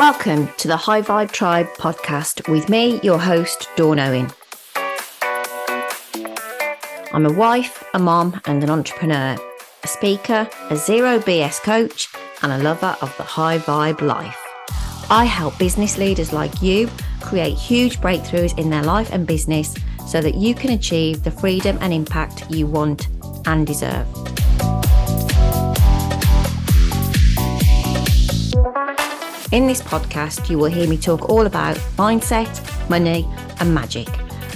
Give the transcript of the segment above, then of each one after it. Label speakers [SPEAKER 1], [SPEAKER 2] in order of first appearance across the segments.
[SPEAKER 1] Welcome to the High Vibe Tribe podcast with me, your host, Dawn Owen. I'm a wife, a mom, and an entrepreneur, a speaker, a zero BS coach, and a lover of the high vibe life. I help business leaders like you create huge breakthroughs in their life and business so that you can achieve the freedom and impact you want and deserve. In this podcast, you will hear me talk all about mindset, money, and magic.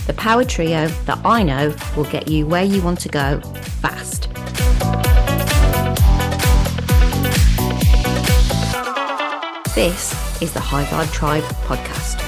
[SPEAKER 1] The power trio that I know will get you where you want to go fast. This is the High Vibe Tribe podcast.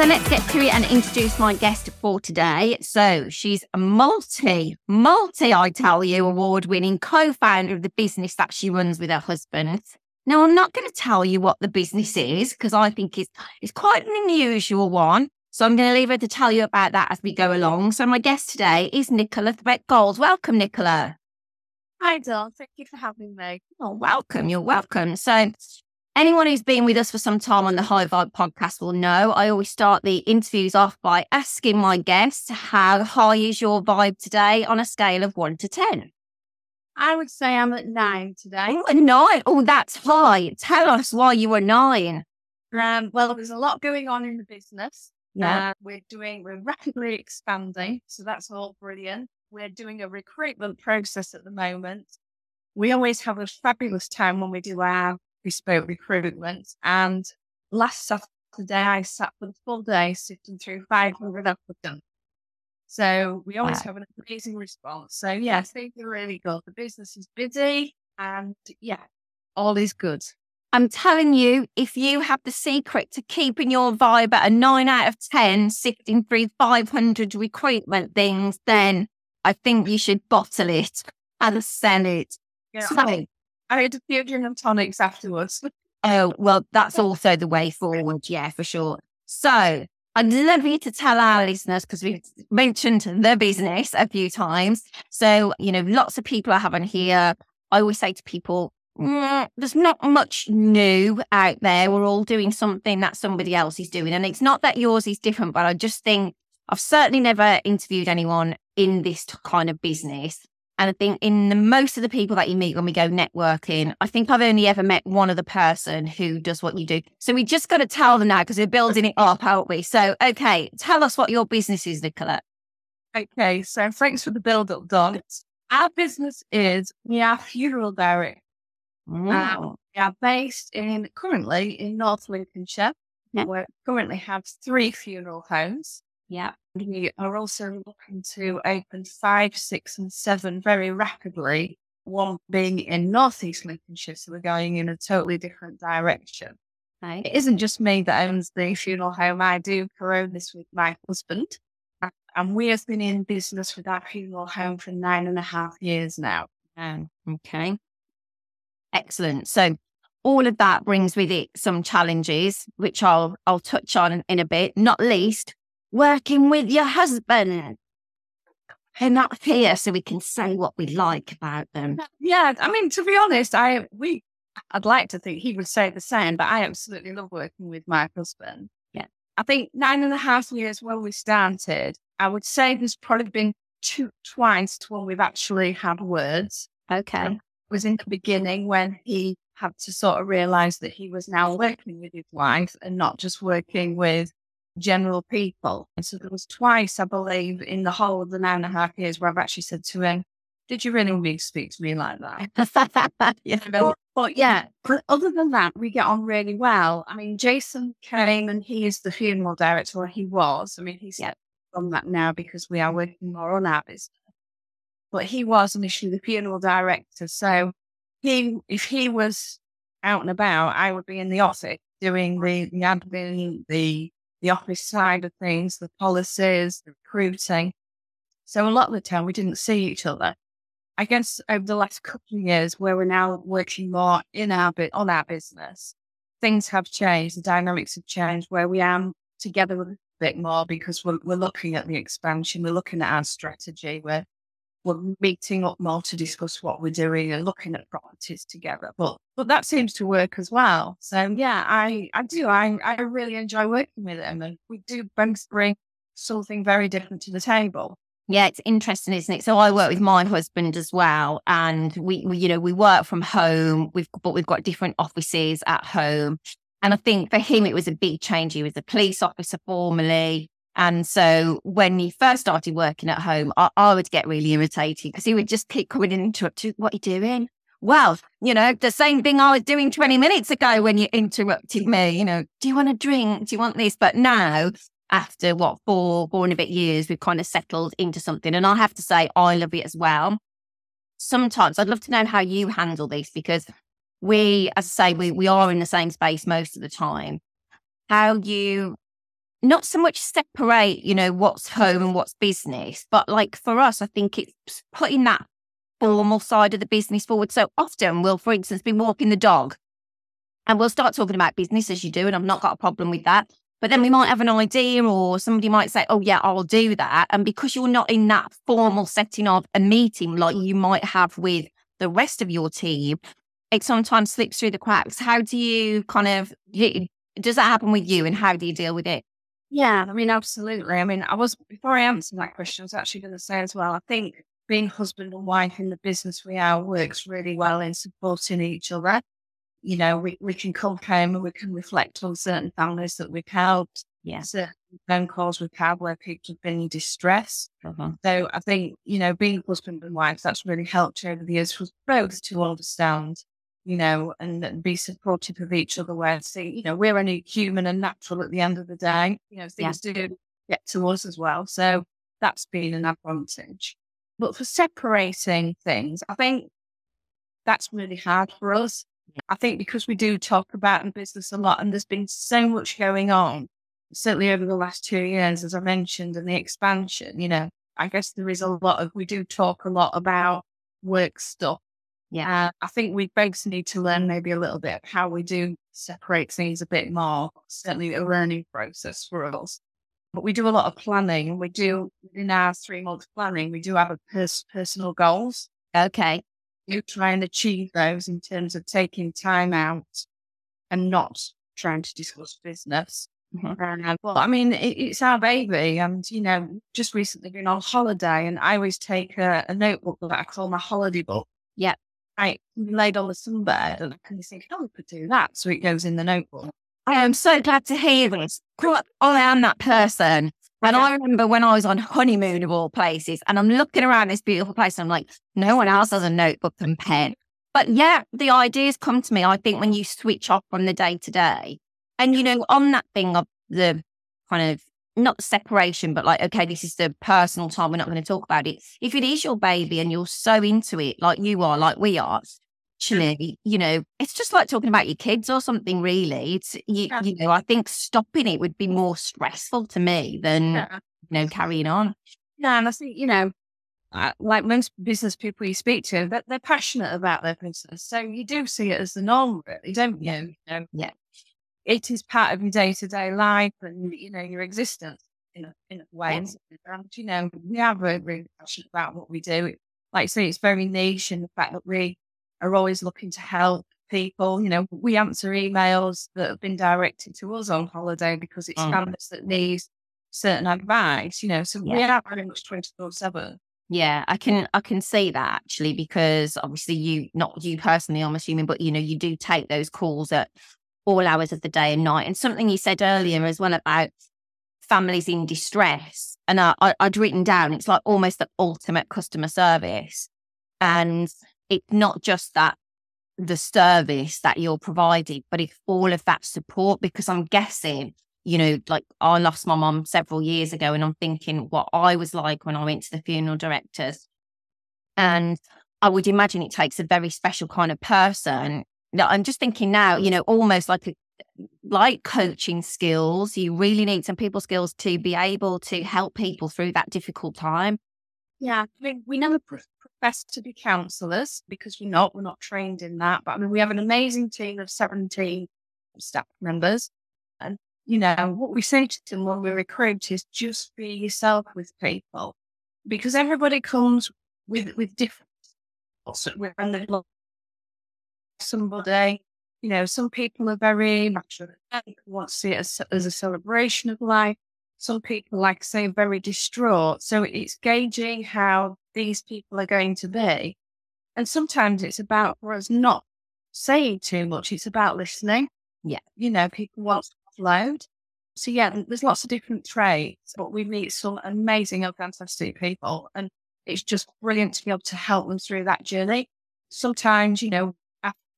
[SPEAKER 1] So let's get to it and introduce my guest for today. So she's a multi, multi, I tell you, award winning co founder of the business that she runs with her husband. Now, I'm not going to tell you what the business is because I think it's, it's quite an unusual one. So I'm going to leave her to tell you about that as we go along. So my guest today is Nichola Threadgold. Welcome, Nichola.
[SPEAKER 2] Hi, Dawn. Thank you for having me.
[SPEAKER 1] Oh, welcome. You're welcome. So anyone who's been with us for some time on the High Vibe podcast will know I always start the interviews off by asking my guests, how high is your vibe today on a scale of one to 10?
[SPEAKER 2] I would say I'm at nine today.
[SPEAKER 1] Oh, nine. Oh, that's high. Tell us why you were nine.
[SPEAKER 2] Um, well, there's a lot going on in the business.
[SPEAKER 1] Yeah.
[SPEAKER 2] Uh, we're doing, we're rapidly expanding. So that's all brilliant. We're doing a recruitment process at the moment. We always have a fabulous time when we do our bespoke recruitment. And last Saturday, I sat for the full day sifting through 500 applicants. So we always
[SPEAKER 1] Wow.
[SPEAKER 2] have an amazing response. So yeah, things are really good. The business is busy and yeah, all is good.
[SPEAKER 1] I'm telling you, if you have the secret to keeping your vibe at a nine out of 10, sifting through 500 recruitment things, then I think you should bottle it and sell it.
[SPEAKER 2] Yeah,
[SPEAKER 1] So-
[SPEAKER 2] I, had a few gin and tonics afterwards.
[SPEAKER 1] Oh, well, that's also the way forward. Yeah, for sure. So I'd love you to tell our listeners, because we've mentioned the business a few times. So, you know, lots of people I have here. I always say to people, "Mm, there's not much new out there. We're all doing something that somebody else is doing. And it's not that yours is different, but I just think I've certainly never interviewed anyone in this kind of business. And I think in the most of the people that you meet when we go networking, I think I've only ever met one other person who does what you do. So we just got to tell them now because we're building it up, aren't we? So, okay, tell us what your business is, Nichola.
[SPEAKER 2] Okay, so thanks for the build up, Dawn. Our business is we are funeral direct. Um, we are based in currently in North Lincolnshire.
[SPEAKER 1] Yeah.
[SPEAKER 2] We currently have three funeral homes.
[SPEAKER 1] Yeah.
[SPEAKER 2] We are also looking to open five, six, and seven very rapidly. One being in northeast Lincolnshire, so we're going in a totally different direction.
[SPEAKER 1] Okay.
[SPEAKER 2] It isn't just me that owns the funeral home. I do co-own this with my husband. And we have been in business with our funeral home for nine and a half years now.
[SPEAKER 1] Um, okay. Excellent. So all of that brings with it some challenges, which I'll I'll touch on in a bit, not least working with your husband. They're not here so we can say what we like about them.
[SPEAKER 2] Yeah, I mean, to be honest, I we I'd like to think he would say the same, but I absolutely love working with my husband.
[SPEAKER 1] Yeah.
[SPEAKER 2] I think nine and a half years when we started, I would say there's probably been two twice to when we've actually had words.
[SPEAKER 1] Okay.
[SPEAKER 2] Um, was in the beginning when he had to sort of realize that he was now working with his wife and not just working with general people. And so there was twice, I believe, in the whole of the nine and a half years where I've actually said to him, Did you really need to speak to me like that?
[SPEAKER 1] yeah.
[SPEAKER 2] But, but yeah, but other than that, we get on really well. I mean, Jason came and he is the funeral director, or he was. I mean, he's
[SPEAKER 1] Yep.
[SPEAKER 2] on that now because we are working more on our business. But he was initially the funeral director. So he, if he was out and about, I would be in the office doing the, the admin, the the office side of things, the policies, the recruiting. So a lot of the time we didn't see each other. I guess over the last couple of years, where we're now working more in our bit on our business, things have changed. The dynamics have changed. Where we are together with bit more because we're, we're looking at the expansion, we're looking at our strategy, we're, we're meeting up more to discuss what we're doing and looking at properties together. But but that seems to work as well. So yeah, I, I do. I, I really enjoy working with them and we do both bring something very different to the table.
[SPEAKER 1] Yeah, it's interesting, isn't it? So I work with my husband as well, and we, we, you know, we work from home. We've but we've got different offices at home, and I think for him it was a big change. He was a police officer formerly, and so when he first started working at home, I, I would get really irritated because he would just keep coming in and interrupt. What are you doing? Well, you know, the same thing I was doing 20 minutes ago when you interrupted me. You know, do you want a drink? Do you want this? But now after what four four and a bit years we've kind of settled into something and i have to say i love it as well sometimes i'd love to know how you handle this because we as i say we, we are in the same space most of the time how you not so much separate you know what's mm-hmm. home and what's business but like for us i think it's putting that formal side of the business forward so often we'll for instance be walking the dog and we'll start talking about business as you do and i've not got a problem with that but then we might have an idea, or somebody might say, Oh, yeah, I'll do that. And because you're not in that formal setting of a meeting like you might have with the rest of your team, it sometimes slips through the cracks. How do you kind of, does that happen with you and how do you deal with it?
[SPEAKER 2] Yeah, I mean, absolutely. I mean, I was, before I answer that question, I was actually going to say as well, I think being husband and wife in the business we are works really well in supporting each other you know, we, we can come home and we can reflect on certain families that we've helped.
[SPEAKER 1] Yeah.
[SPEAKER 2] Certain phone calls we've had where people have been in distress. Uh-huh. So I think, you know, being husband and wife, that's really helped over the years for both to understand, you know, and, and be supportive of each other where see, you know, we're only human and natural at the end of the day. You know, things yeah. do get to us as well. So that's been an advantage. But for separating things, I think that's really hard for us I think because we do talk about in business a lot and there's been so much going on, certainly over the last two years, as I mentioned, and the expansion, you know, I guess there is a lot of, we do talk a lot about work stuff.
[SPEAKER 1] Yeah. Uh,
[SPEAKER 2] I think we both need to learn maybe a little bit how we do separate things a bit more, certainly a learning process for us. But we do a lot of planning. We do in our three month planning, we do have a pers- personal goals.
[SPEAKER 1] Okay
[SPEAKER 2] you try and achieve those in terms of taking time out and not trying to discuss business. Mm-hmm. Uh, well, I mean, it, it's our baby, and you know, just recently been on holiday, and I always take a, a notebook that I call my holiday book.
[SPEAKER 1] Yeah,
[SPEAKER 2] I laid on the sunbed, and I can think, oh, we could do that, so it goes in the notebook.
[SPEAKER 1] I am so glad to hear this. I am that person and I remember when I was on honeymoon of all places, and I'm looking around this beautiful place, and I'm like, no one else has a notebook and pen. But yeah, the ideas come to me, I think, when you switch off from the day to day. And, you know, on that thing of the kind of not separation, but like, okay, this is the personal time. We're not going to talk about it. If it is your baby and you're so into it, like you are, like we are, actually, you know, it's just like talking about your kids or something, really. It's, you, yeah. you know, I think stopping it would be more stressful to me than, yeah. you know, carrying on.
[SPEAKER 2] Yeah. And I think, you know, uh, like most business people you speak to, that they're passionate about their business. So you do see it as the norm, really, don't you? you know,
[SPEAKER 1] yeah.
[SPEAKER 2] It is part of your day to day life and, you know, your existence in a, in a way. Yeah. And, you know, we are very, really passionate about what we do. Like I say, it's very niche in the fact that we are always looking to help people. You know, we answer emails that have been directed to us on holiday because it's mm. families that need certain advice, you know, so yeah. we are very much 24 7.
[SPEAKER 1] Yeah, I can I can see that actually because obviously you not you personally I'm assuming but you know you do take those calls at all hours of the day and night and something you said earlier as well about families in distress and I, I I'd written down it's like almost the ultimate customer service and it's not just that the service that you're providing, but it's all of that support because I'm guessing, you know, like I lost my mom several years ago and I'm thinking what I was like when I went to the funeral directors. And I would imagine it takes a very special kind of person. I'm just thinking now, you mm. know, almost like a, like coaching skills, you really need some people skills to be able to help people through that difficult time.
[SPEAKER 2] Yeah, I mean, we never profess to be counsellors because we're not. We're not trained in that. But I mean, we have an amazing team of 17 staff members. And, you know, what we say to them when we recruit is just be yourself with people because everybody comes with, with different, when they look somebody, you know, some people are very much want to see it as, as a celebration of life. Some people, like say, very distraught. So it's gauging how these people are going to be. And sometimes it's about for us not saying too much. It's about listening.
[SPEAKER 1] Yeah.
[SPEAKER 2] You know, people want to offload. So yeah, there's lots of different traits, but we meet some amazing and fantastic people. And it's just brilliant to be able to help them through that journey. Sometimes, you know,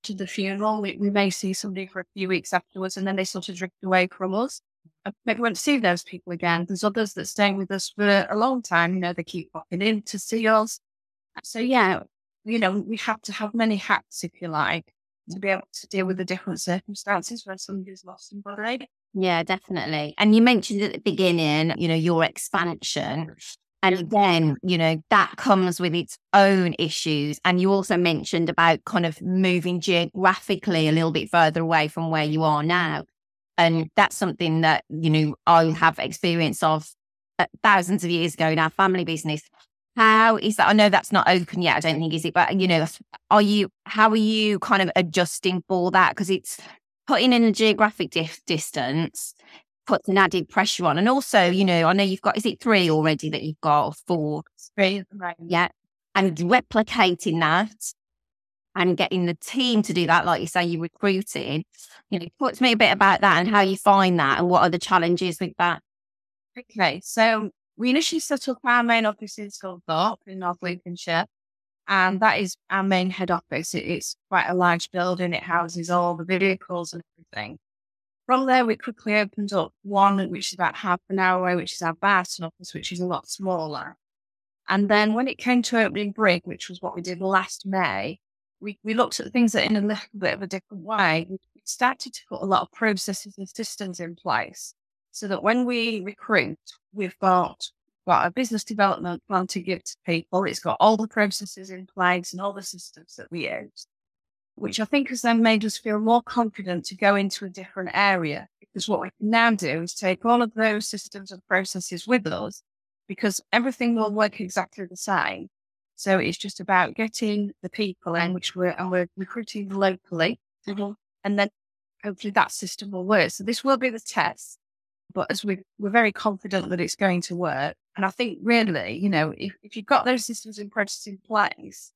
[SPEAKER 2] after the funeral, we, we may see somebody for a few weeks afterwards and then they sort of drift away from us. Uh, and maybe we won't see those people again. There's others that stay with us for a long time. You know, they keep popping in to see us. So yeah, you know, we have to have many hats, if you like, to be able to deal with the different circumstances when somebody's lost somebody.
[SPEAKER 1] Yeah, definitely. And you mentioned at the beginning, you know, your expansion. And again, you know, that comes with its own issues. And you also mentioned about kind of moving geographically a little bit further away from where you are now. And that's something that, you know, I have experience of uh, thousands of years ago in our family business. How is that? I know that's not open yet. I don't think is it, but you know, are you? How are you kind of adjusting for that? Because it's putting in a geographic dif- distance puts an added pressure on, and also, you know, I know you've got is it three already that you've got or four?
[SPEAKER 2] Three, right?
[SPEAKER 1] Yeah, and replicating that and getting the team to do that, like you say, you're recruiting. You know, talk to me a bit about that and how you find that, and what are the challenges with that.
[SPEAKER 2] Okay, so we initially set up our main office in Scunthorpe in North Lincolnshire, and that is our main head office. It, it's quite a large building, it houses all the vehicles and everything. From there, we quickly opened up one, which is about half an hour away, which is our Barton office, which is a lot smaller. And then when it came to opening Brigg, which was what we did last May, we, we looked at things in a little bit of a different way. We started to put a lot of processes and systems in place so that when we recruit, we've got got a business development plan to give to people. It's got all the processes in place and all the systems that we use, which I think has then made us feel more confident to go into a different area. Because what we can now do is take all of those systems and processes with us because everything will work exactly the same. So it's just about getting the people in, which we're, and we're recruiting locally. Mm-hmm. And then hopefully that system will work. So this will be the test but as we we're very confident that it's going to work. And I think really, you know, if, if you've got those systems and processes in place,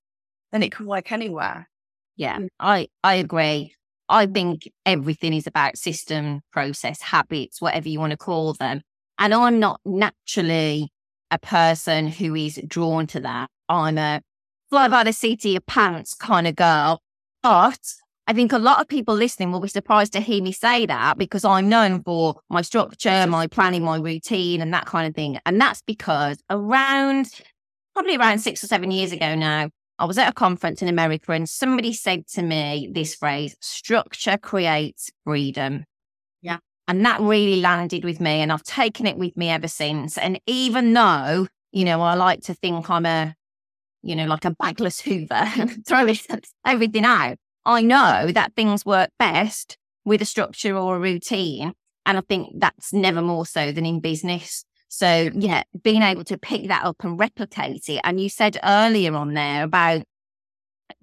[SPEAKER 2] then it can work anywhere.
[SPEAKER 1] Yeah. I I agree. I think everything is about system, process, habits, whatever you want to call them. And I'm not naturally a person who is drawn to that. I'm a fly by the seat of your pants kind of girl. But I think a lot of people listening will be surprised to hear me say that because I'm known for my structure, my planning, my routine, and that kind of thing. And that's because around, probably around six or seven years ago now, I was at a conference in America and somebody said to me this phrase structure creates freedom.
[SPEAKER 2] Yeah.
[SPEAKER 1] And that really landed with me. And I've taken it with me ever since. And even though, you know, I like to think I'm a, you know, like a bagless Hoover, throw everything out. I know that things work best with a structure or a routine. And I think that's never more so than in business. So, yeah, being able to pick that up and replicate it. And you said earlier on there about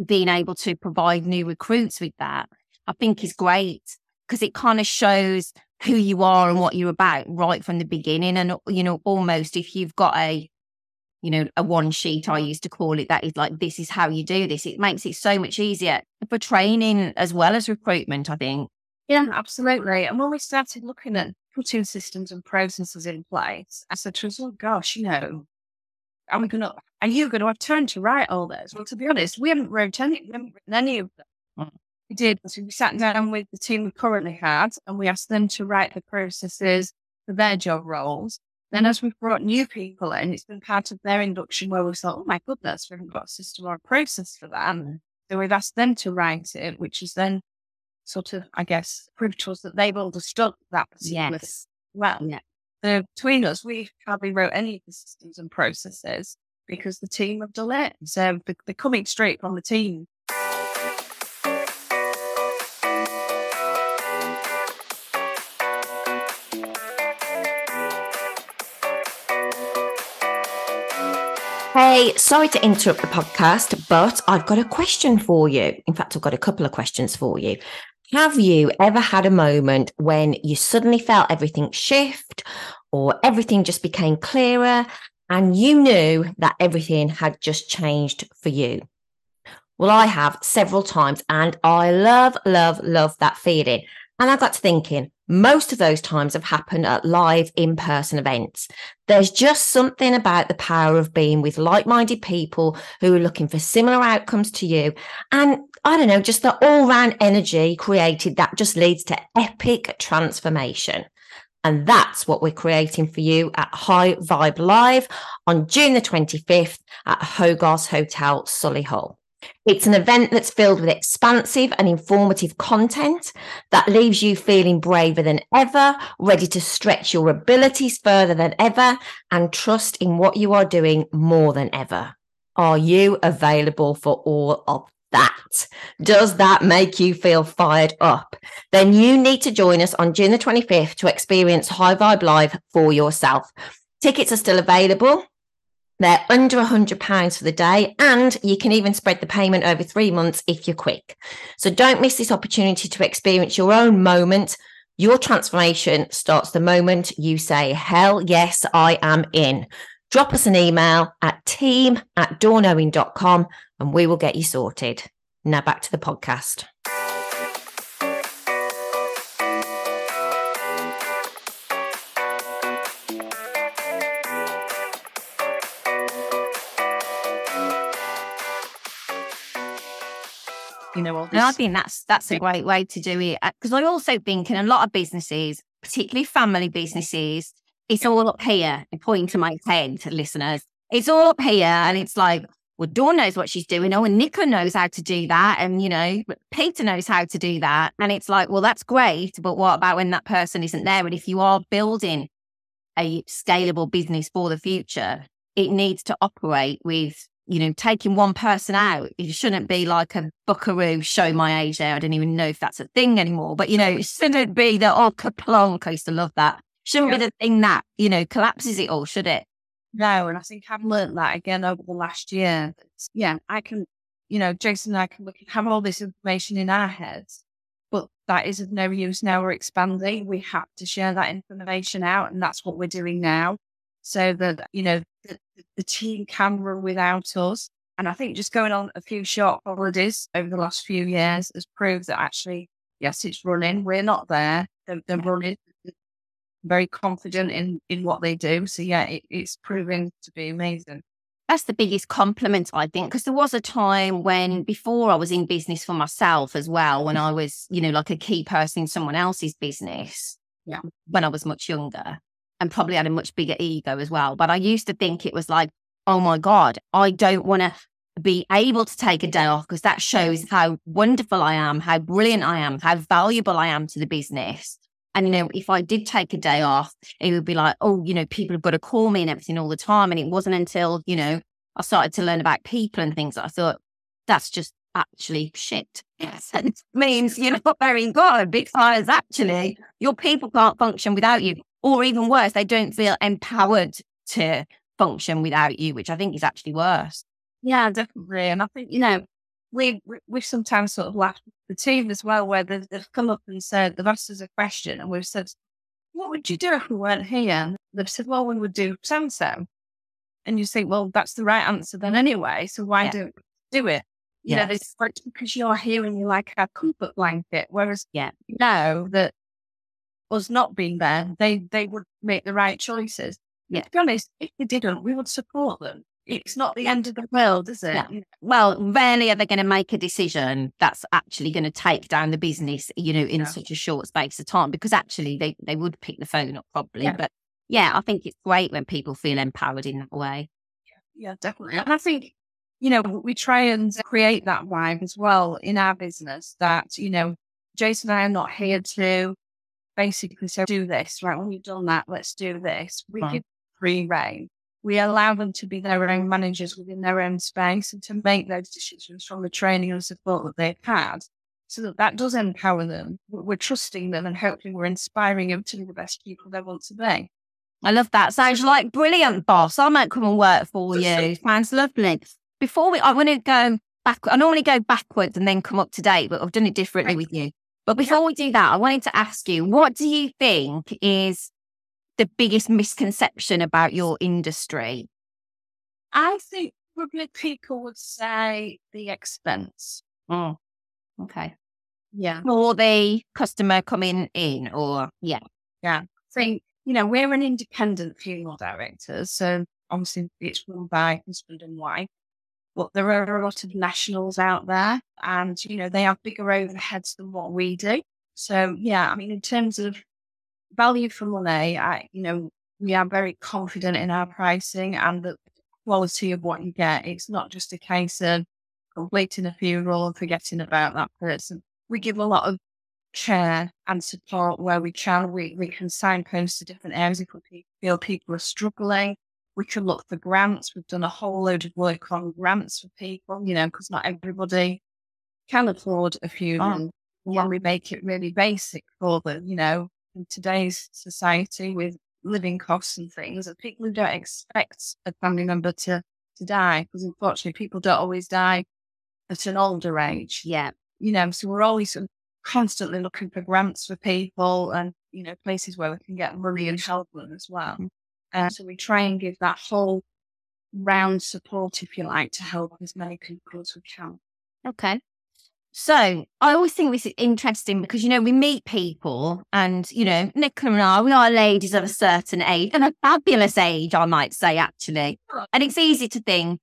[SPEAKER 1] being able to provide new recruits with that, I think is great because it kind of shows who you are and what you're about right from the beginning. And, you know, almost if you've got a you know, a one sheet, I used to call it, that is like, this is how you do this. It makes it so much easier for training as well as recruitment, I think.
[SPEAKER 2] Yeah, absolutely. And when we started looking at putting systems and processes in place, I said to us, oh gosh, you know, are we going to, are you going to have time to write all this? Well, to be honest, we haven't wrote any, we haven't written any of them. Mm. We did. So we sat down with the team we currently had and we asked them to write the processes for their job roles. Then as we've brought new people in, it's been part of their induction where we thought, oh my goodness, we haven't got a system or a process for that. So we've asked them to write it, which is then sort of, I guess, crucial that they've understood that particular
[SPEAKER 1] yes.
[SPEAKER 2] well. Yeah. So between us, we hardly wrote any of the systems and processes because the team have done it. So they're coming straight from the team.
[SPEAKER 3] Hey, sorry to interrupt the podcast, but I've got a question for you. In fact, I've got a couple of questions for you. Have you ever had a moment when you suddenly felt everything shift or everything just became clearer and you knew that everything had just changed for you? Well, I have several times and I love, love, love that feeling. And I got to thinking, most of those times have happened at live in person events. There's just something about the power of being with like minded people who are looking for similar outcomes to you. And I don't know, just the all round energy created that just leads to epic transformation. And that's what we're creating for you at High Vibe Live on June the 25th at Hogarth Hotel, Solihull. It's an event that's filled with expansive and informative content that leaves you feeling braver than ever, ready to stretch your abilities further than ever, and trust in what you are doing more than ever. Are you available for all of that? Does that make you feel fired up? Then you need to join us on June the 25th to experience High Vibe Live for yourself. Tickets are still available. They're under £100 for the day, and you can even spread the payment over three months if you're quick. So don't miss this opportunity to experience your own moment. Your transformation starts the moment you say, Hell yes, I am in. Drop us an email at team at dawnowen.com and we will get you sorted. Now back to the podcast.
[SPEAKER 2] You know, all this.
[SPEAKER 1] And I think that's that's a great way to do it uh, because I also think in a lot of businesses, particularly family businesses, it's all up here. I point to my head, listeners. It's all up here, and it's like, well, Dawn knows what she's doing. Oh, and Nichola knows how to do that, and you know, Peter knows how to do that. And it's like, well, that's great, but what about when that person isn't there? And if you are building a scalable business for the future, it needs to operate with you know, taking one person out, it shouldn't be like a buckaroo show my age there. I don't even know if that's a thing anymore, but you know, it shouldn't be the oh kaplonk. I used to love that. Shouldn't be the thing that, you know, collapses it all, should it?
[SPEAKER 2] No, and I think I've learned that again over the last year. Yeah, I can, you know, Jason and I can, we can have all this information in our heads, but that is of no use now. We're expanding. We have to share that information out, and that's what we're doing now, so that you know the, the team can run without us. And I think just going on a few short holidays over the last few years has proved that actually, yes, it's running. We're not there. They're, they're running. Very confident in in what they do. So yeah, it, it's proving to be amazing.
[SPEAKER 1] That's the biggest compliment, I think, because there was a time when before I was in business for myself as well, when I was, you know, like a key person in someone else's business.
[SPEAKER 2] Yeah.
[SPEAKER 1] When I was much younger and probably had a much bigger ego as well. But I used to think it was like, oh my God, I don't want to be able to take a day off because that shows how wonderful I am, how brilliant I am, how valuable I am to the business. And, you know, if I did take a day off, it would be like, oh, you know, people have got to call me and everything all the time. And it wasn't until, you know, I started to learn about people and things that I thought, that's just actually shit. Yes. And it means you're not very good because actually your people can't function without you. Or even worse, they don't feel empowered to function without you, which I think is actually worse.
[SPEAKER 2] Yeah, definitely. And I think, you know, we, we- we've sometimes sort of laughed the team as well, where they've, they've come up and said, they've asked us a question and we've said, what would you do if we weren't here? And they've said, well, we would do so. And you think, well, that's the right answer then anyway. So why
[SPEAKER 1] Yeah.
[SPEAKER 2] don't do it? You know, it's like because you're here and you like our comfort blanket. Whereas
[SPEAKER 1] Yeah.
[SPEAKER 2] you know that us not being there, they they would make the right choices.
[SPEAKER 1] Yeah.
[SPEAKER 2] To be honest, if they didn't, we would support them. It's not the end of the world, is it?
[SPEAKER 1] Well, rarely are they going to make a decision that's actually going to take down the business, you know, in
[SPEAKER 2] Yeah.
[SPEAKER 1] such a short space of time because actually they, they would pick the phone up probably.
[SPEAKER 2] Yeah.
[SPEAKER 1] But yeah, I think it's great when people feel empowered in that way.
[SPEAKER 2] Yeah, definitely. And I think, you know, we try and create that vibe as well in our business that, you know, Jason and I are not here to basically say, do this, right? When you've done that, let's do this. We
[SPEAKER 1] Right.
[SPEAKER 2] give free reign. We allow them to be their own managers within their own space and to make those decisions from the training and support that they've had. So that that does empower them. We're we're trusting them and hopefully we're inspiring them to be the best people they want to be.
[SPEAKER 1] I love that. Sounds like brilliant, boss. I might come and work for you. Sounds lovely. Before we, I want to go back. I normally go backwards and then come up to date, but I've done it differently with you. But before we do that, I wanted to ask you, what do you think is the biggest misconception about your industry?
[SPEAKER 2] I think probably people would say the expense.
[SPEAKER 1] Oh, okay.
[SPEAKER 2] Yeah.
[SPEAKER 1] Or the customer coming in, or yeah.
[SPEAKER 2] Yeah. I think, you know, we're an independent funeral director. So obviously it's run by husband and wife. But there are a lot of nationals out there and, you know, they have bigger overheads than what we do. So yeah, I mean, in terms of value for money, I, you know, we are very confident in our pricing and the quality of what you get. It's not just a case of completing a funeral and forgetting about that person. We give a lot of care and support where we can. We, we can signpost to different areas if we feel people are struggling. We can look for grants. We've done a whole load of work on grants for people, you know, because not everybody can afford a oh, funeral. Oh, yeah. When we make it really basic for them, you know, in today's society with living costs and things, and people who don't expect a family member to, to die, because unfortunately people don't always die at an older age.
[SPEAKER 1] Yeah.
[SPEAKER 2] You know, so we're always constantly looking for grants for people and, you know, places where we can get money and help them as well. Uh, so we try and give that whole round support, if you like, to help as many people as we can.
[SPEAKER 1] Okay. So I always think this is interesting because, you know, we meet people and, you know, Nichola and I, we are ladies of a certain age and a fabulous age, I might say, actually. And it's easy to think,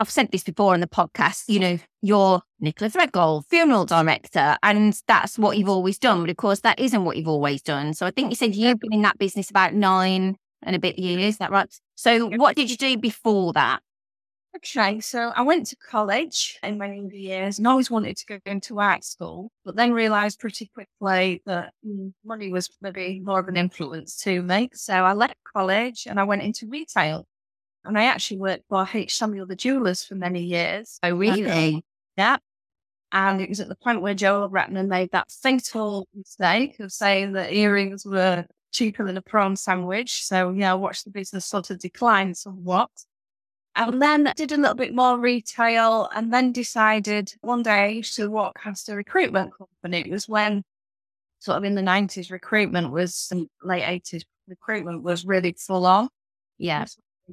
[SPEAKER 1] I've said this before on the podcast, you know, you're Nichola Threadgold, funeral director, and that's what you've always done. But of course, that isn't what you've always done. So I think you said you've been in that business about nine and a bit years, is that right? So what did you do before that?
[SPEAKER 2] Okay, so I went to college in my younger years and always wanted to go into art school, but then realised pretty quickly that mm, money was maybe more of an influence to me. So I left college and I went into retail. And I actually worked for H. Samuel the Jewelers for many years.
[SPEAKER 1] Oh, really?
[SPEAKER 2] yeah. And it was at the point where Gerald Ratner made that fatal mistake of saying that earrings were cheaper than a prawn sandwich. So, yeah, I watched the business sort of decline somewhat. And then did a little bit more retail and then decided one day to walk past a recruitment company. It was when sort of in the 90s recruitment was late 80s recruitment was really full on.
[SPEAKER 1] Yeah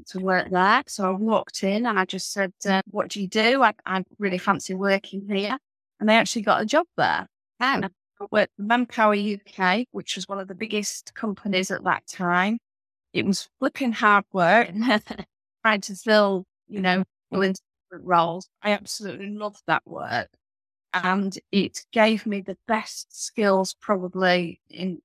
[SPEAKER 2] to work there. So I walked in and I just said, uh, What do you do? I, I really fancy working here. And they actually got a job there. And I worked for Manpower UK, which was one of the biggest companies at that time. It was flipping hard work, trying to fill, you know, into different roles. I absolutely loved that work. And it gave me the best skills probably in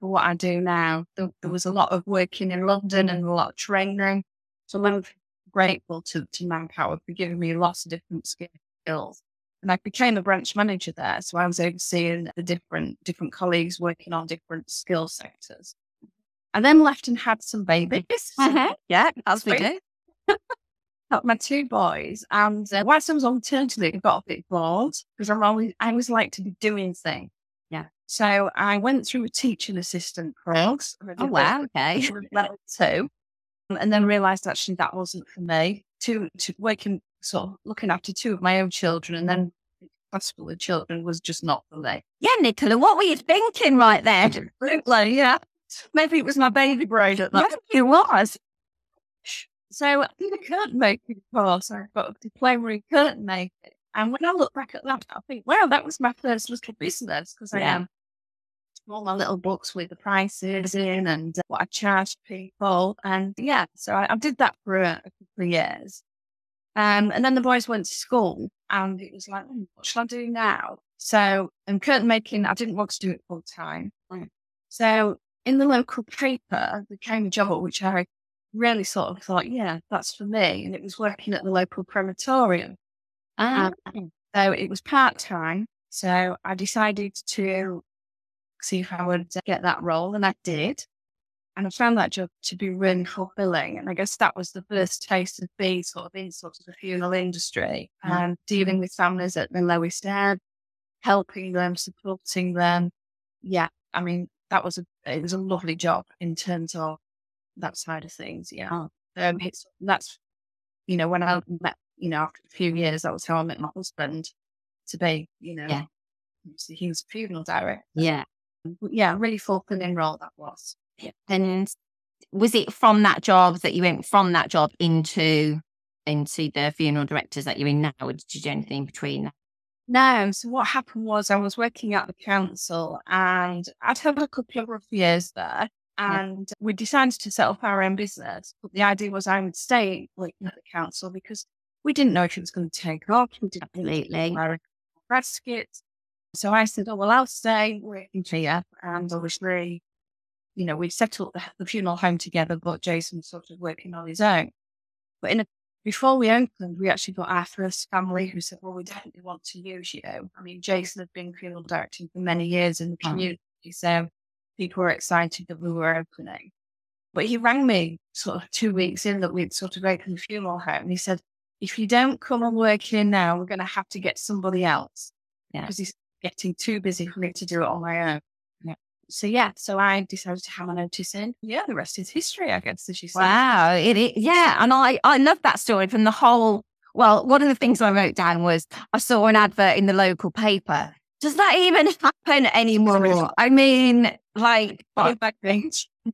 [SPEAKER 2] for what I do now. There, there, was a lot of working in London and a lot of training. So I'm grateful to, to Manpower for giving me lots of different skills. And I became a branch manager there. So I was overseeing the different different colleagues working on different skill sectors. I then left and had some babies.
[SPEAKER 1] Uh-huh. Yeah, as we do.
[SPEAKER 2] Got my two boys, and uh, whilst I was on maternity leave, I got a bit bored because I'm always I always like to be doing things.
[SPEAKER 1] Yeah.
[SPEAKER 2] So I went through a teaching assistant course.
[SPEAKER 1] Oh wow! Okay.
[SPEAKER 2] Level two, and then realised actually that wasn't for me. To to working sort of looking after two of my own children, and then hospital of children was just not for me.
[SPEAKER 1] Yeah, Nichola, what were you thinking right there?
[SPEAKER 2] Absolutely, yeah. Maybe it was my baby brain at that.
[SPEAKER 1] Yeah, it was.
[SPEAKER 2] So I did a curtain making course. I got a diploma in curtain making. And when I look back at that, I think, wow, that was my first little business because I am um, all my little books with the prices in and what I charge people. And yeah, so I, I did that for a, a, couple of years. Um, and then the boys went to school and it was like, oh, what shall I do now? So, and curtain making, I didn't want to do it full time. Mm. So in the local paper, there came a job which I really sort of thought, yeah, that's for me. And it was working at the local crematorium.
[SPEAKER 1] Ah.
[SPEAKER 2] Um, so it was part time. So I decided to see if I would get that role, and I did. And I found that job to be really fulfilling. And I guess that was the first taste of being sort of in sort of the funeral industry mm. and dealing with families at the lowest ebb, helping them, supporting them. Yeah, I mean, that was a it was a lovely job in terms of that side of things. Yeah.
[SPEAKER 1] Oh.
[SPEAKER 2] Um, it's, that's, you know, when I met, you know, after a few years, that was how I met my husband to be, you know,
[SPEAKER 1] Yeah.
[SPEAKER 2] he was a funeral director.
[SPEAKER 1] Yeah.
[SPEAKER 2] Yeah, really fulfilling role that was.
[SPEAKER 1] And was it from that job that you went from that job into into the funeral directors that you're in now? Or did you do anything in between? that?
[SPEAKER 2] No, so what happened was I was working at the council and I'd had a couple of rough years there. And we decided to set up our own business. But the idea was I would stay working at the council because we didn't know if it was going to take off. We didn't
[SPEAKER 1] Absolutely.
[SPEAKER 2] grad. So I said, Oh, well, I'll stay working here. And obviously, you know, we set up the, the funeral home together, but Jason sort of working on his own. But in a, before we opened, we actually got our first family who said, Well, we definitely want to use you. I mean, Jason had been funeral directing for many years in the
[SPEAKER 1] Oh.
[SPEAKER 2] community. So people were excited that we were opening. But he rang me sort of two weeks in that we'd sort of opened the funeral home. And he said, if you don't come and work here now, we're going to have to get somebody else.
[SPEAKER 1] Yeah.
[SPEAKER 2] Because he's getting too busy for me to do it on my own.
[SPEAKER 1] Yeah.
[SPEAKER 2] So, yeah, so I decided to have my notice in. Yeah, the rest is history, I guess, as you say.
[SPEAKER 1] Wow, it is. Yeah, and I I love that story from the whole. Well, one of the things I wrote down was I saw an advert in the local paper. Does that even happen anymore? I mean, like,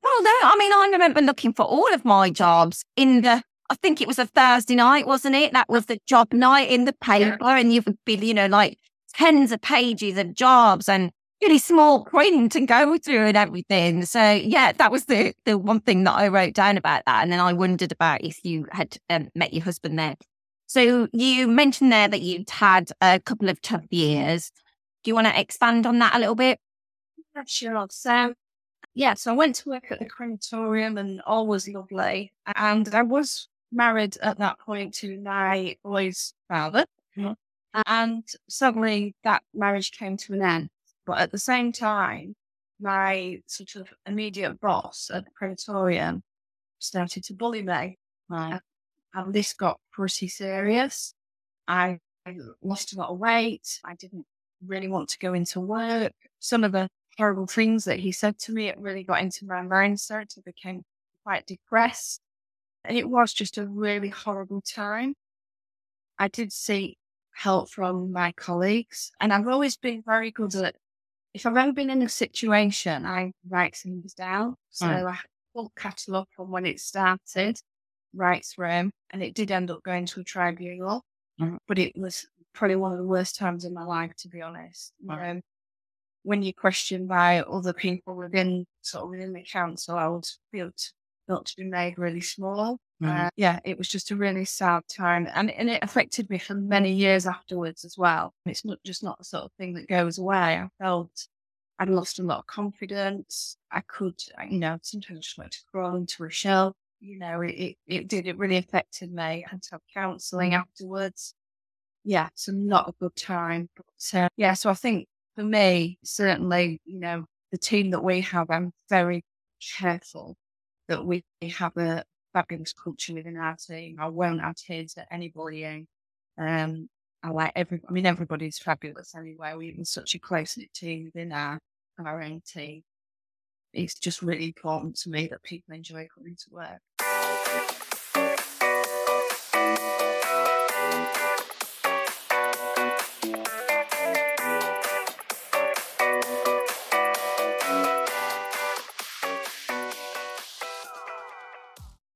[SPEAKER 1] well, no. I mean, I remember looking for all of my jobs in the. I think it was a Thursday night, wasn't it? That was the job night in the paper, and you would be, you know, like tens of pages of jobs and really small print to go through and everything. So yeah, that was the the one thing that I wrote down about that, and then I wondered about if you had um, met your husband there. So you mentioned there that you'd had a couple of tough years. Do you want to expand on that a little bit?
[SPEAKER 2] Sure. So, yeah, so I went to work at the crematorium and all was lovely. And I was married at that point to my boy's father.
[SPEAKER 1] Mhm.
[SPEAKER 2] And suddenly that marriage came to an end. But at the same time, my sort of immediate boss at the crematorium started to bully me.
[SPEAKER 1] Right.
[SPEAKER 2] And this got pretty serious. I lost a lot of weight. I didn't really want to go into work. Some of the horrible things that he said to me, it really got into my mindset. I became quite depressed. And it was just a really horrible time. I did seek help from my colleagues, and I've always been very good at if I've ever been in a situation, I write things down. So
[SPEAKER 1] Right.
[SPEAKER 2] I had a full catalogue from when it started, right room, and it did end up going to a tribunal.
[SPEAKER 1] Mhm.
[SPEAKER 2] But it was probably one of the worst times in my life, to be honest.
[SPEAKER 1] Right.
[SPEAKER 2] Um, when you're questioned by other people within sort of within the council, I was feel t- felt to be made really small.
[SPEAKER 1] Mhm.
[SPEAKER 2] Uh, yeah, it was just a really sad time, and and it affected me for many years afterwards as well. It's not just not the sort of thing that goes away. I felt I'd lost a lot of confidence. I could, you know, sometimes just like to crawl into a shell. You know, it, it, it did. It really affected me. I had to have counselling afterwards. Yeah, so not a good time. But uh, yeah, so I think for me, certainly, you know, the team that we have, I'm very careful that we have a fabulous culture within our team. I won't adhere to any bullying. Um, I like every, I mean, everybody's fabulous anyway. We're such a close knit team within our, our own team. It's just really important to me that people enjoy coming to work.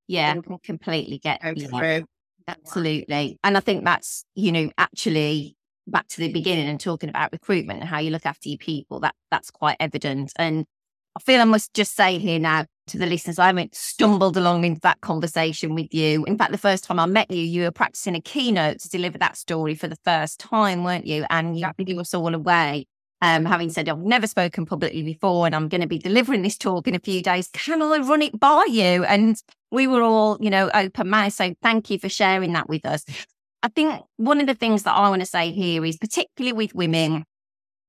[SPEAKER 1] Yeah. I can completely get
[SPEAKER 2] through.
[SPEAKER 1] Absolutely. And I think that's, you know, actually back to the beginning and talking about recruitment and how you look after your people, that that's quite evident. And I feel I must just say here now to the listeners, I haven't stumbled along into that conversation with you. In fact, the first time I met you, you were practicing a keynote to deliver that story for the first time, weren't you? And you blew us all away. Um, having said I've never spoken publicly before and I'm going to be delivering this talk in a few days, can I run it by you? And we were all, you know, open mouth. So thank you for sharing that with us. I think one of the things that I want to say here is particularly with women,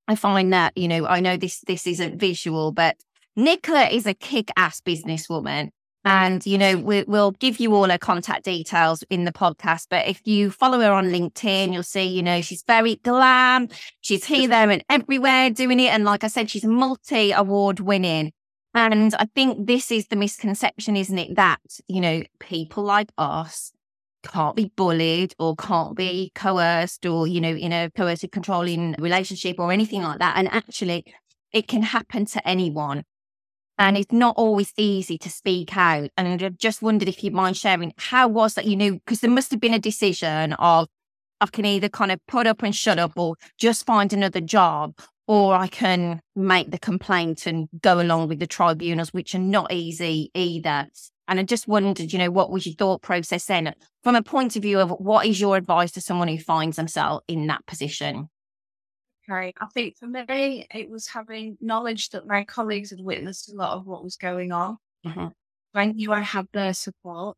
[SPEAKER 1] I find that, you know, I know this this isn't visual, but Nichola is a kick-ass businesswoman. And, you know, we, we'll give you all her contact details in the podcast. But if you follow her on LinkedIn, you'll see, you know, she's very glam. She's here, there, and everywhere doing it. And like I said, she's multi award winning. And I think this is the misconception, isn't it? That, you know, people like us can't be bullied or can't be coerced or, you know, in a coercive controlling relationship or anything like that. And actually, it can happen to anyone. And it's not always easy to speak out. And I just wondered if you'd mind sharing how was that, you know, because there must have been a decision of I can either kind of put up and shut up or just find another job, or I can make the complaint and go along with the tribunals, which are not easy either. And I just wondered, you know, what was your thought process then from a point of view of what is your advice to someone who finds themselves in that position?
[SPEAKER 2] Okay. I think for me, it was having knowledge that my colleagues had witnessed a lot of what was going on.
[SPEAKER 1] Mm-hmm.
[SPEAKER 2] I knew I had their support.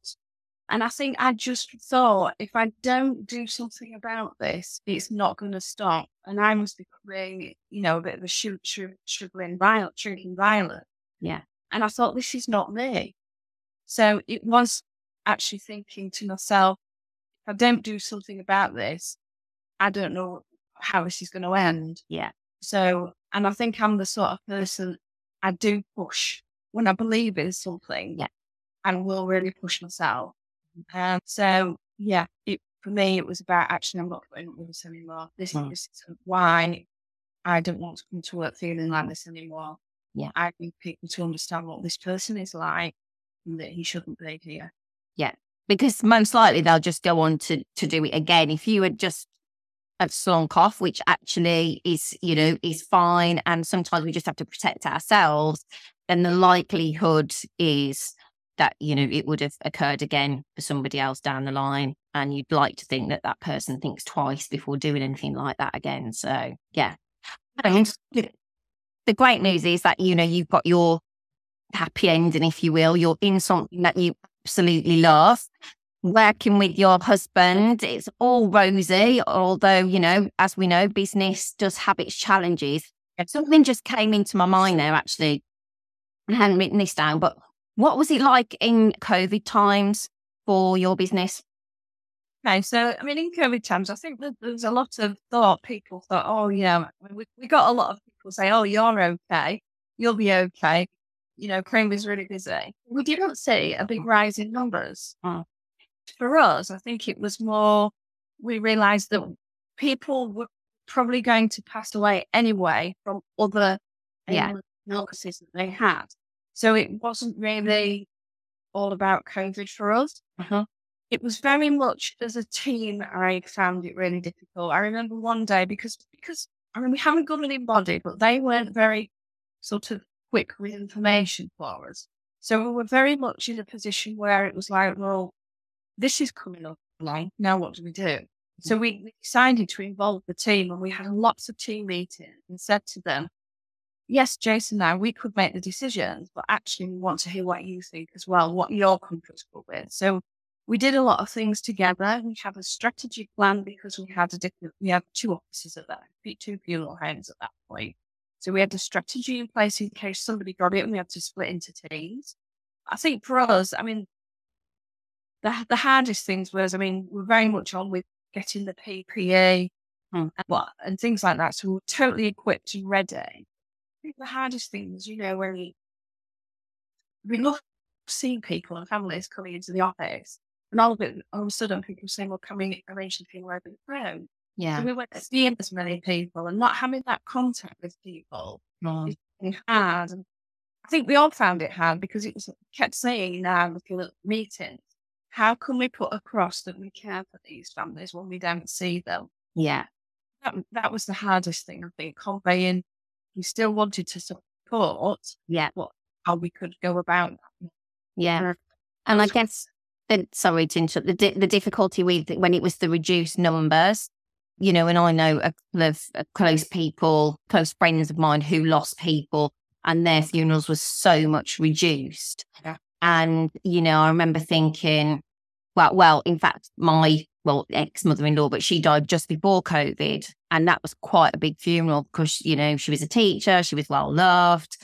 [SPEAKER 2] And I think I just thought if I don't do something about this, it's not going to stop. And I must be becoming, you know, a bit of a shoot, shoot, struggling violent, shrinking violent.
[SPEAKER 1] Yeah.
[SPEAKER 2] And I thought, this is not me. So it was actually thinking to myself, if I don't do something about this, I don't know how this is going to end.
[SPEAKER 1] Yeah.
[SPEAKER 2] So, and I think I'm the sort of person I do push when I believe in something.
[SPEAKER 1] Yeah.
[SPEAKER 2] And will really push myself. And so, yeah, it, for me, it was about actually, I'm not putting up with this anymore. This,
[SPEAKER 1] Mm.
[SPEAKER 2] this is why I don't want to come to work feeling like this anymore.
[SPEAKER 1] Yeah.
[SPEAKER 2] I need people to understand what this person is like and that he shouldn't be here. Yeah.
[SPEAKER 1] Because most likely they'll just go on to to do it again. If you had just have slunk off, which actually is, you know, is fine. And sometimes we just have to protect ourselves, then the likelihood is that, you know, it would have occurred again for somebody else down the line. And you'd like to think that that person thinks twice before doing anything like that again. So, yeah. And the great news is that, you know, you've got your happy ending, if you will. You're in something that you absolutely love working with your husband, it's all rosy, although, you know, as we know, business does have its challenges. Something just came into my mind there, actually. I hadn't written this down, but what was it like in COVID times for your business?
[SPEAKER 2] Okay, so I mean, in COVID times, I think that there's a lot of thought. People thought, oh, you know, we, we got a lot of people say, oh, you're okay, you'll be okay. You know, Crane was really busy. We didn't see a big rise in numbers.
[SPEAKER 1] Mm.
[SPEAKER 2] For us, I think it was more, we realized that people were probably going to pass away anyway from other
[SPEAKER 1] Yeah.
[SPEAKER 2] illnesses that they had. So it wasn't really all about COVID for us
[SPEAKER 1] Uh-huh.
[SPEAKER 2] it was very much as a team I found it really difficult. I remember one day because because I mean we haven't got an body, but they weren't very sort of quick with information for us. So we were very much in a position where it was like, well, this is coming up. Now what do we do? So mm. we we decided to involve the team and we had lots of team meetings and said to them, Yes, Jason, now we could make the decisions, but actually we want to hear what you think as well, what you're comfortable with. So we did a lot of things together. We had a strategy plan because we had a different, we had two offices at that, two funeral homes at that point. So we had a strategy in place in case somebody got it and we had to split into teams. I think for us, I mean, the, the hardest things was, I mean, we're very much on with getting the PPE
[SPEAKER 1] Hmm.
[SPEAKER 2] and what, and things like that. So we were totally equipped and ready. I think the hardest thing was, you know, when we, we love seeing people and families coming into the office and all of it, all of a sudden people saying, well, can we arrange the funeral over the phone?
[SPEAKER 1] Yeah.
[SPEAKER 2] So we weren't seeing as many people and not having that contact with people
[SPEAKER 1] Right.
[SPEAKER 2] is hard. And I think we all found it hard because it was kept saying now looking at meetings, how can we put across that we care for these families when we don't see them?
[SPEAKER 1] Yeah.
[SPEAKER 2] That, that was the hardest thing, I think, conveying we still wanted to support
[SPEAKER 1] Yeah.
[SPEAKER 2] how we could go about that.
[SPEAKER 1] Yeah. And I guess, the, sorry to interrupt, the, di- the difficulty with when it was the reduced numbers, you know, and I know a couple of uh, close people, close friends of mine who lost people and their funerals were so much reduced.
[SPEAKER 2] Yeah.
[SPEAKER 1] And, you know, I remember thinking, well, well, in fact, my, well, ex mother in law, but she died just before COVID. And that was quite a big funeral because, you know, she was a teacher, she was well loved.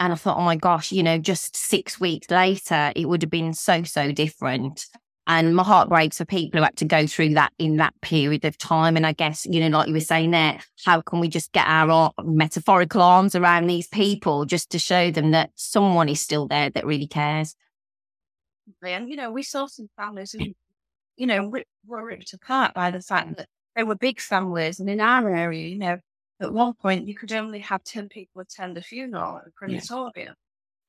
[SPEAKER 1] And I thought, oh my gosh, you know, just six weeks later, it would have been so, so different. And my heart breaks for people who had to go through that in that period of time. And I guess, you know, like you were saying there, how can we just get our metaphorical arms around these people just to show them that someone is still there that really cares?
[SPEAKER 2] And, you know, we saw some families who, you know, were ripped apart by the fact that they were big families. And in our area, you know, at one point you could only have 10 people attend a funeral at a crematorium. Yeah.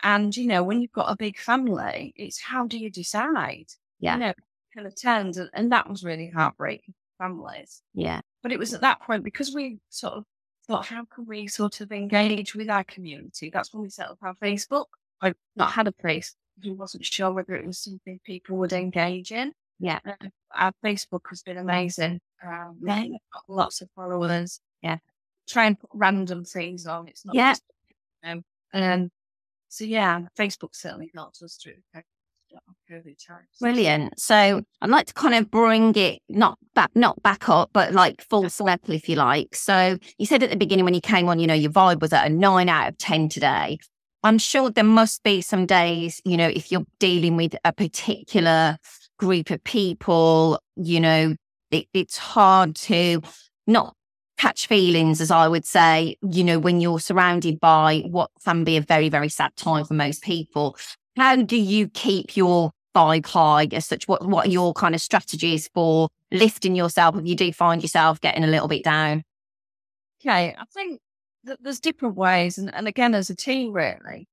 [SPEAKER 2] And, you know, when you've got a big family, it's how do you decide?
[SPEAKER 1] Yeah.
[SPEAKER 2] You know, can attend. And, and that was really heartbreaking for families.
[SPEAKER 1] Yeah.
[SPEAKER 2] But it was at that point because we sort of thought, how can we sort of engage with our community? That's when we set up our Facebook. I've not had a place. We wasn't sure whether it was something people would engage in.
[SPEAKER 1] Yeah.
[SPEAKER 2] Uh, our Facebook has been amazing. Um, yeah. lots of followers.
[SPEAKER 1] Yeah.
[SPEAKER 2] Try and put random things on. It's not
[SPEAKER 1] yeah.
[SPEAKER 2] Just, um, um, so yeah, Facebook certainly helps us through COVID times.
[SPEAKER 1] Brilliant. So I'd like to kind of bring it not back, not back up, but like full circle, if you like. So you said at the beginning when you came on, you know, your vibe was at a nine out of ten today. I'm sure there must be some days, you know, if you're dealing with a particular group of people, you know, it, it's hard to not catch feelings, as I would say, you know, when you're surrounded by what can be a very, very sad time for most people. How do you keep your vibe high as such? What, what are your kind of strategies for lifting yourself if you do find yourself getting a little bit down?
[SPEAKER 2] Okay, I think there's different ways. And, and again, as a team, really,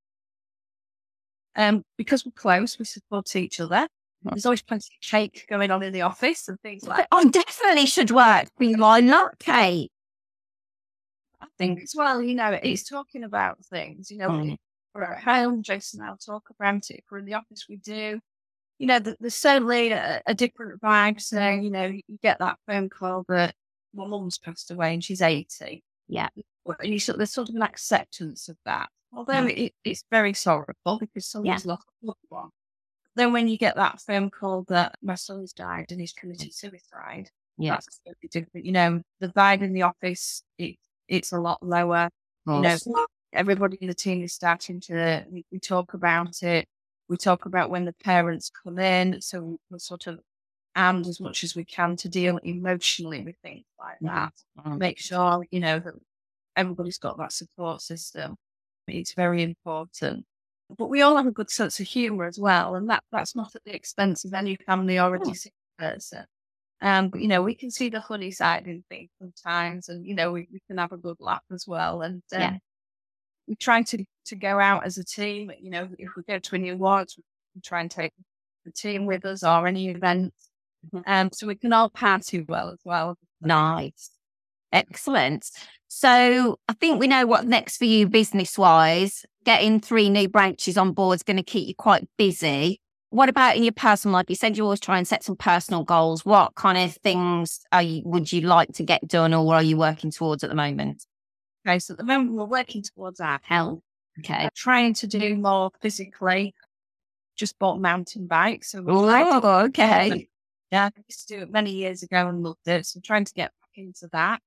[SPEAKER 2] um, because we're close, we support each other. There's always plenty of cake going on in the office and things like that.
[SPEAKER 1] I definitely should work you. I love cake.
[SPEAKER 2] I think as well, you know, it's talking about things, you know, mm. we're at home, Jason and I'll talk about it. If we're in the office, we do. You know, there's certainly a, a different vibe. So, you know, you get that phone call that my mum's passed away and she's 80.
[SPEAKER 1] Yeah.
[SPEAKER 2] And you sort, there's sort of an acceptance of that. Although it, it's very sorrowful because someone's yeah. lost a loved one then when you get that phone call that my son's died and he's committed suicide,
[SPEAKER 1] yeah.
[SPEAKER 2] that's completely different. You know, the vibe in the office, it, it's a lot lower. You know, everybody in the team is starting to, we, we, talk about it. We talk about when the parents come in. So we're sort of armed as much as we can to deal emotionally with things like that. Mm-hmm. Make sure, you know, that everybody's got that support system. It's very important but we all have a good sense of humour as well, and that that's not at the expense of any family or a oh. person. Um, but you know, we can see the funny side in things sometimes, and you know, we, we can have a good laugh as well. And um, yeah. we try to to go out as a team. You know, if we go to any awards, we try and take the team with us or any events, mm-hmm. um, so we can all party well as well.
[SPEAKER 1] Nice, excellent. So I think we know what next for you business wise. Getting three new branches on board is going to keep you quite busy. What about in your personal life? You said you always try and set some personal goals. What kind of things are you, would you like to get done or are you working towards at the moment?
[SPEAKER 2] Okay, so at the moment we're working towards our health.
[SPEAKER 1] Okay.
[SPEAKER 2] trying to do more physically. Just bought mountain bikes. So
[SPEAKER 1] oh, okay.
[SPEAKER 2] Yeah, I used to do it many years ago and loved it. So I'm trying to get back into that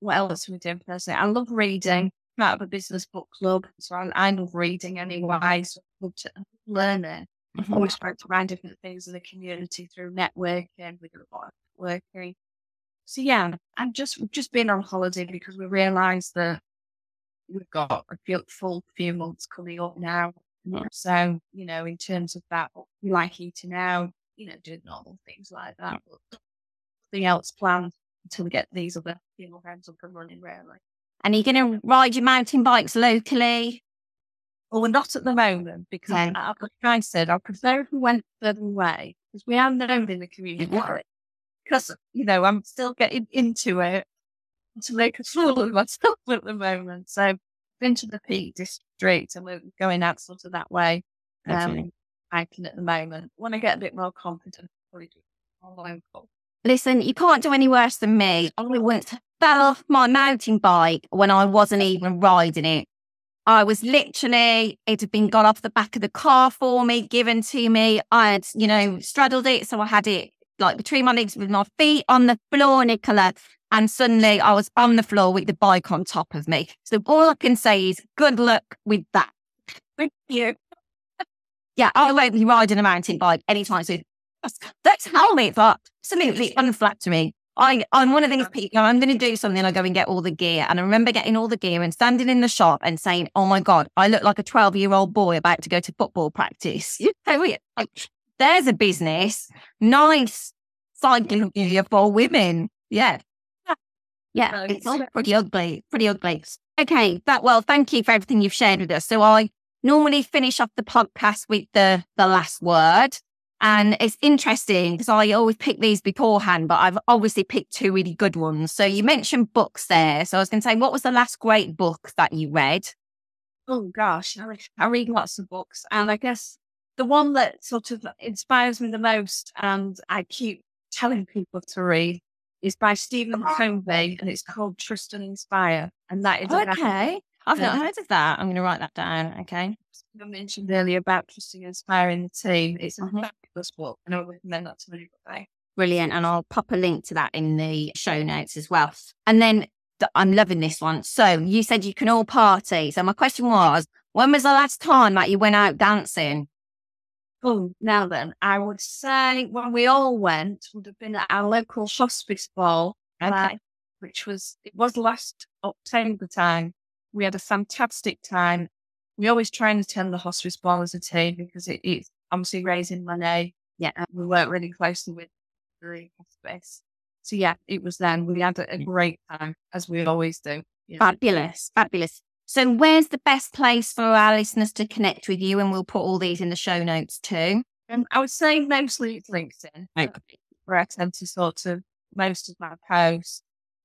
[SPEAKER 2] what else are we doing personally? I love reading. I'm out of a business book club, so I, I love reading anyway. So I love to learn it. Mm-hmm. Always trying to find different things in the community through networking. We do a lot of working. So yeah, I'm just just been on holiday because we realised that we've got a few, full few months coming up now. Mm-hmm. So you know, in terms of that, we like eating out, you know, doing normal things like that. But nothing else planned until we get these other funeral homes up and running, really.
[SPEAKER 1] And are you going to ride your mountain bikes locally?
[SPEAKER 2] Well, we're not at the moment because, okay. I, like I said, I prefer if we went further away because we are known in the community. Because, you know, I'm still getting into it to make a fool of myself at the moment. So, been to the Peak District and we're going out sort of that way. Um, hiking at the moment. When I get a bit more confident, probably do more local.
[SPEAKER 1] Listen, you can't do any worse than me. I once fell off my mountain bike when I wasn't even riding it. I was literally, it had been got off the back of the car for me, given to me. I had, you know, straddled it. So I had it like between my legs with my feet on the floor, Nichola. And suddenly I was on the floor with the bike on top of me. So all I can say is good luck with that.
[SPEAKER 2] Thank you.
[SPEAKER 1] yeah, I won't be riding a mountain bike anytime soon. Those helmets are absolutely unflattering. I, I'm one of these people, I'm going to do something, I go and get all the gear. And I remember getting all the gear and standing in the shop and saying, oh my God, I look like a 12 year old boy about to go to football practice. Like, there's a business. Nice cycling gear for women. Yeah. Yeah. It's pretty ugly, pretty ugly. Okay. That, well, thank you for everything you've shared with us. So I normally finish off the podcast with the, the last word. And it's interesting because I always pick these beforehand, but I've obviously picked two really good ones. So you mentioned books there. So I was going to say, what was the last great book that you read?
[SPEAKER 2] Oh gosh, I read, I read lots of books. And I guess the one that sort of inspires me the most and I keep telling people to read is by Stephen oh. Covey and it's called Trust and Inspire. And that is
[SPEAKER 1] okay. I've not heard of that. I'm going to write that down. Okay.
[SPEAKER 2] I mentioned earlier about trusting and inspiring the team. It's a fabulous book, and I would recommend that to anybody.
[SPEAKER 1] Brilliant. And I'll pop a link to that in the show notes as well. And then I'm loving this one. So you said you can all party. So my question was, when was the last time that you went out dancing?
[SPEAKER 2] Oh, now then, I would say when we all went would have been at our local hospice ball, okay. uh, which was it was last October time. We had a fantastic time we always try and attend the hospice ball as a team because it, it's obviously raising money. Yeah. And we work really closely with the hospice. So yeah, it was then. We had a, a great time as we always do.
[SPEAKER 1] Yeah. Fabulous. Fabulous. So where's the best place for our listeners to connect with you? And we'll put all these in the show notes too.
[SPEAKER 2] Um, I would say mostly it's LinkedIn. Okay. Where I tend to sort of most of my posts.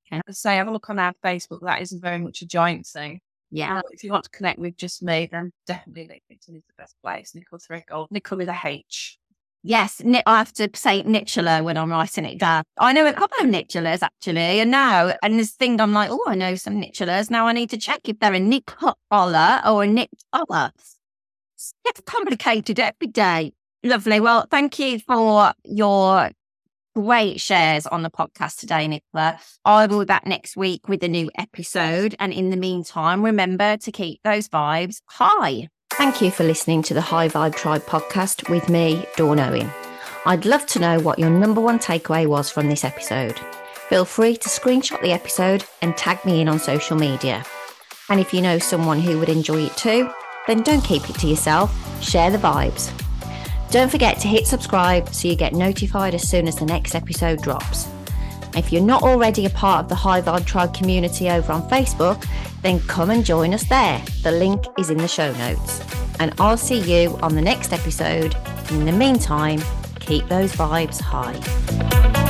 [SPEAKER 2] Okay. I say have a look on our Facebook. That isn't very much a joint thing.
[SPEAKER 1] Yeah.
[SPEAKER 2] if you want to connect with just me, then definitely LinkedIn is the best place. Nichola Threadgold. Nicole with a H.
[SPEAKER 1] Yes, I have to say Nicola when I'm writing it down. I know a couple of Nicolas actually, and now and this thing I'm like, oh, I know some Nicolas. Now I need to check if they're a Nicola or a Nicola. It's complicated every day. Lovely. Well, thank you for your great shares on the podcast today, Nichola. I will be back next week with a new episode. And in the meantime, remember to keep those vibes high.
[SPEAKER 3] Thank you for listening to the High Vibe Tribe podcast with me, Dawn Owen. I'd love to know what your number one takeaway was from this episode. Feel free to screenshot the episode and tag me in on social media. And if you know someone who would enjoy it too, then don't keep it to yourself, share the vibes. Don't forget to hit subscribe so you get notified as soon as the next episode drops. If you're not already a part of the High Vibe Tribe community over on Facebook, then come and join us there. The link is in the show notes. And I'll see you on the next episode. In the meantime, keep those vibes high.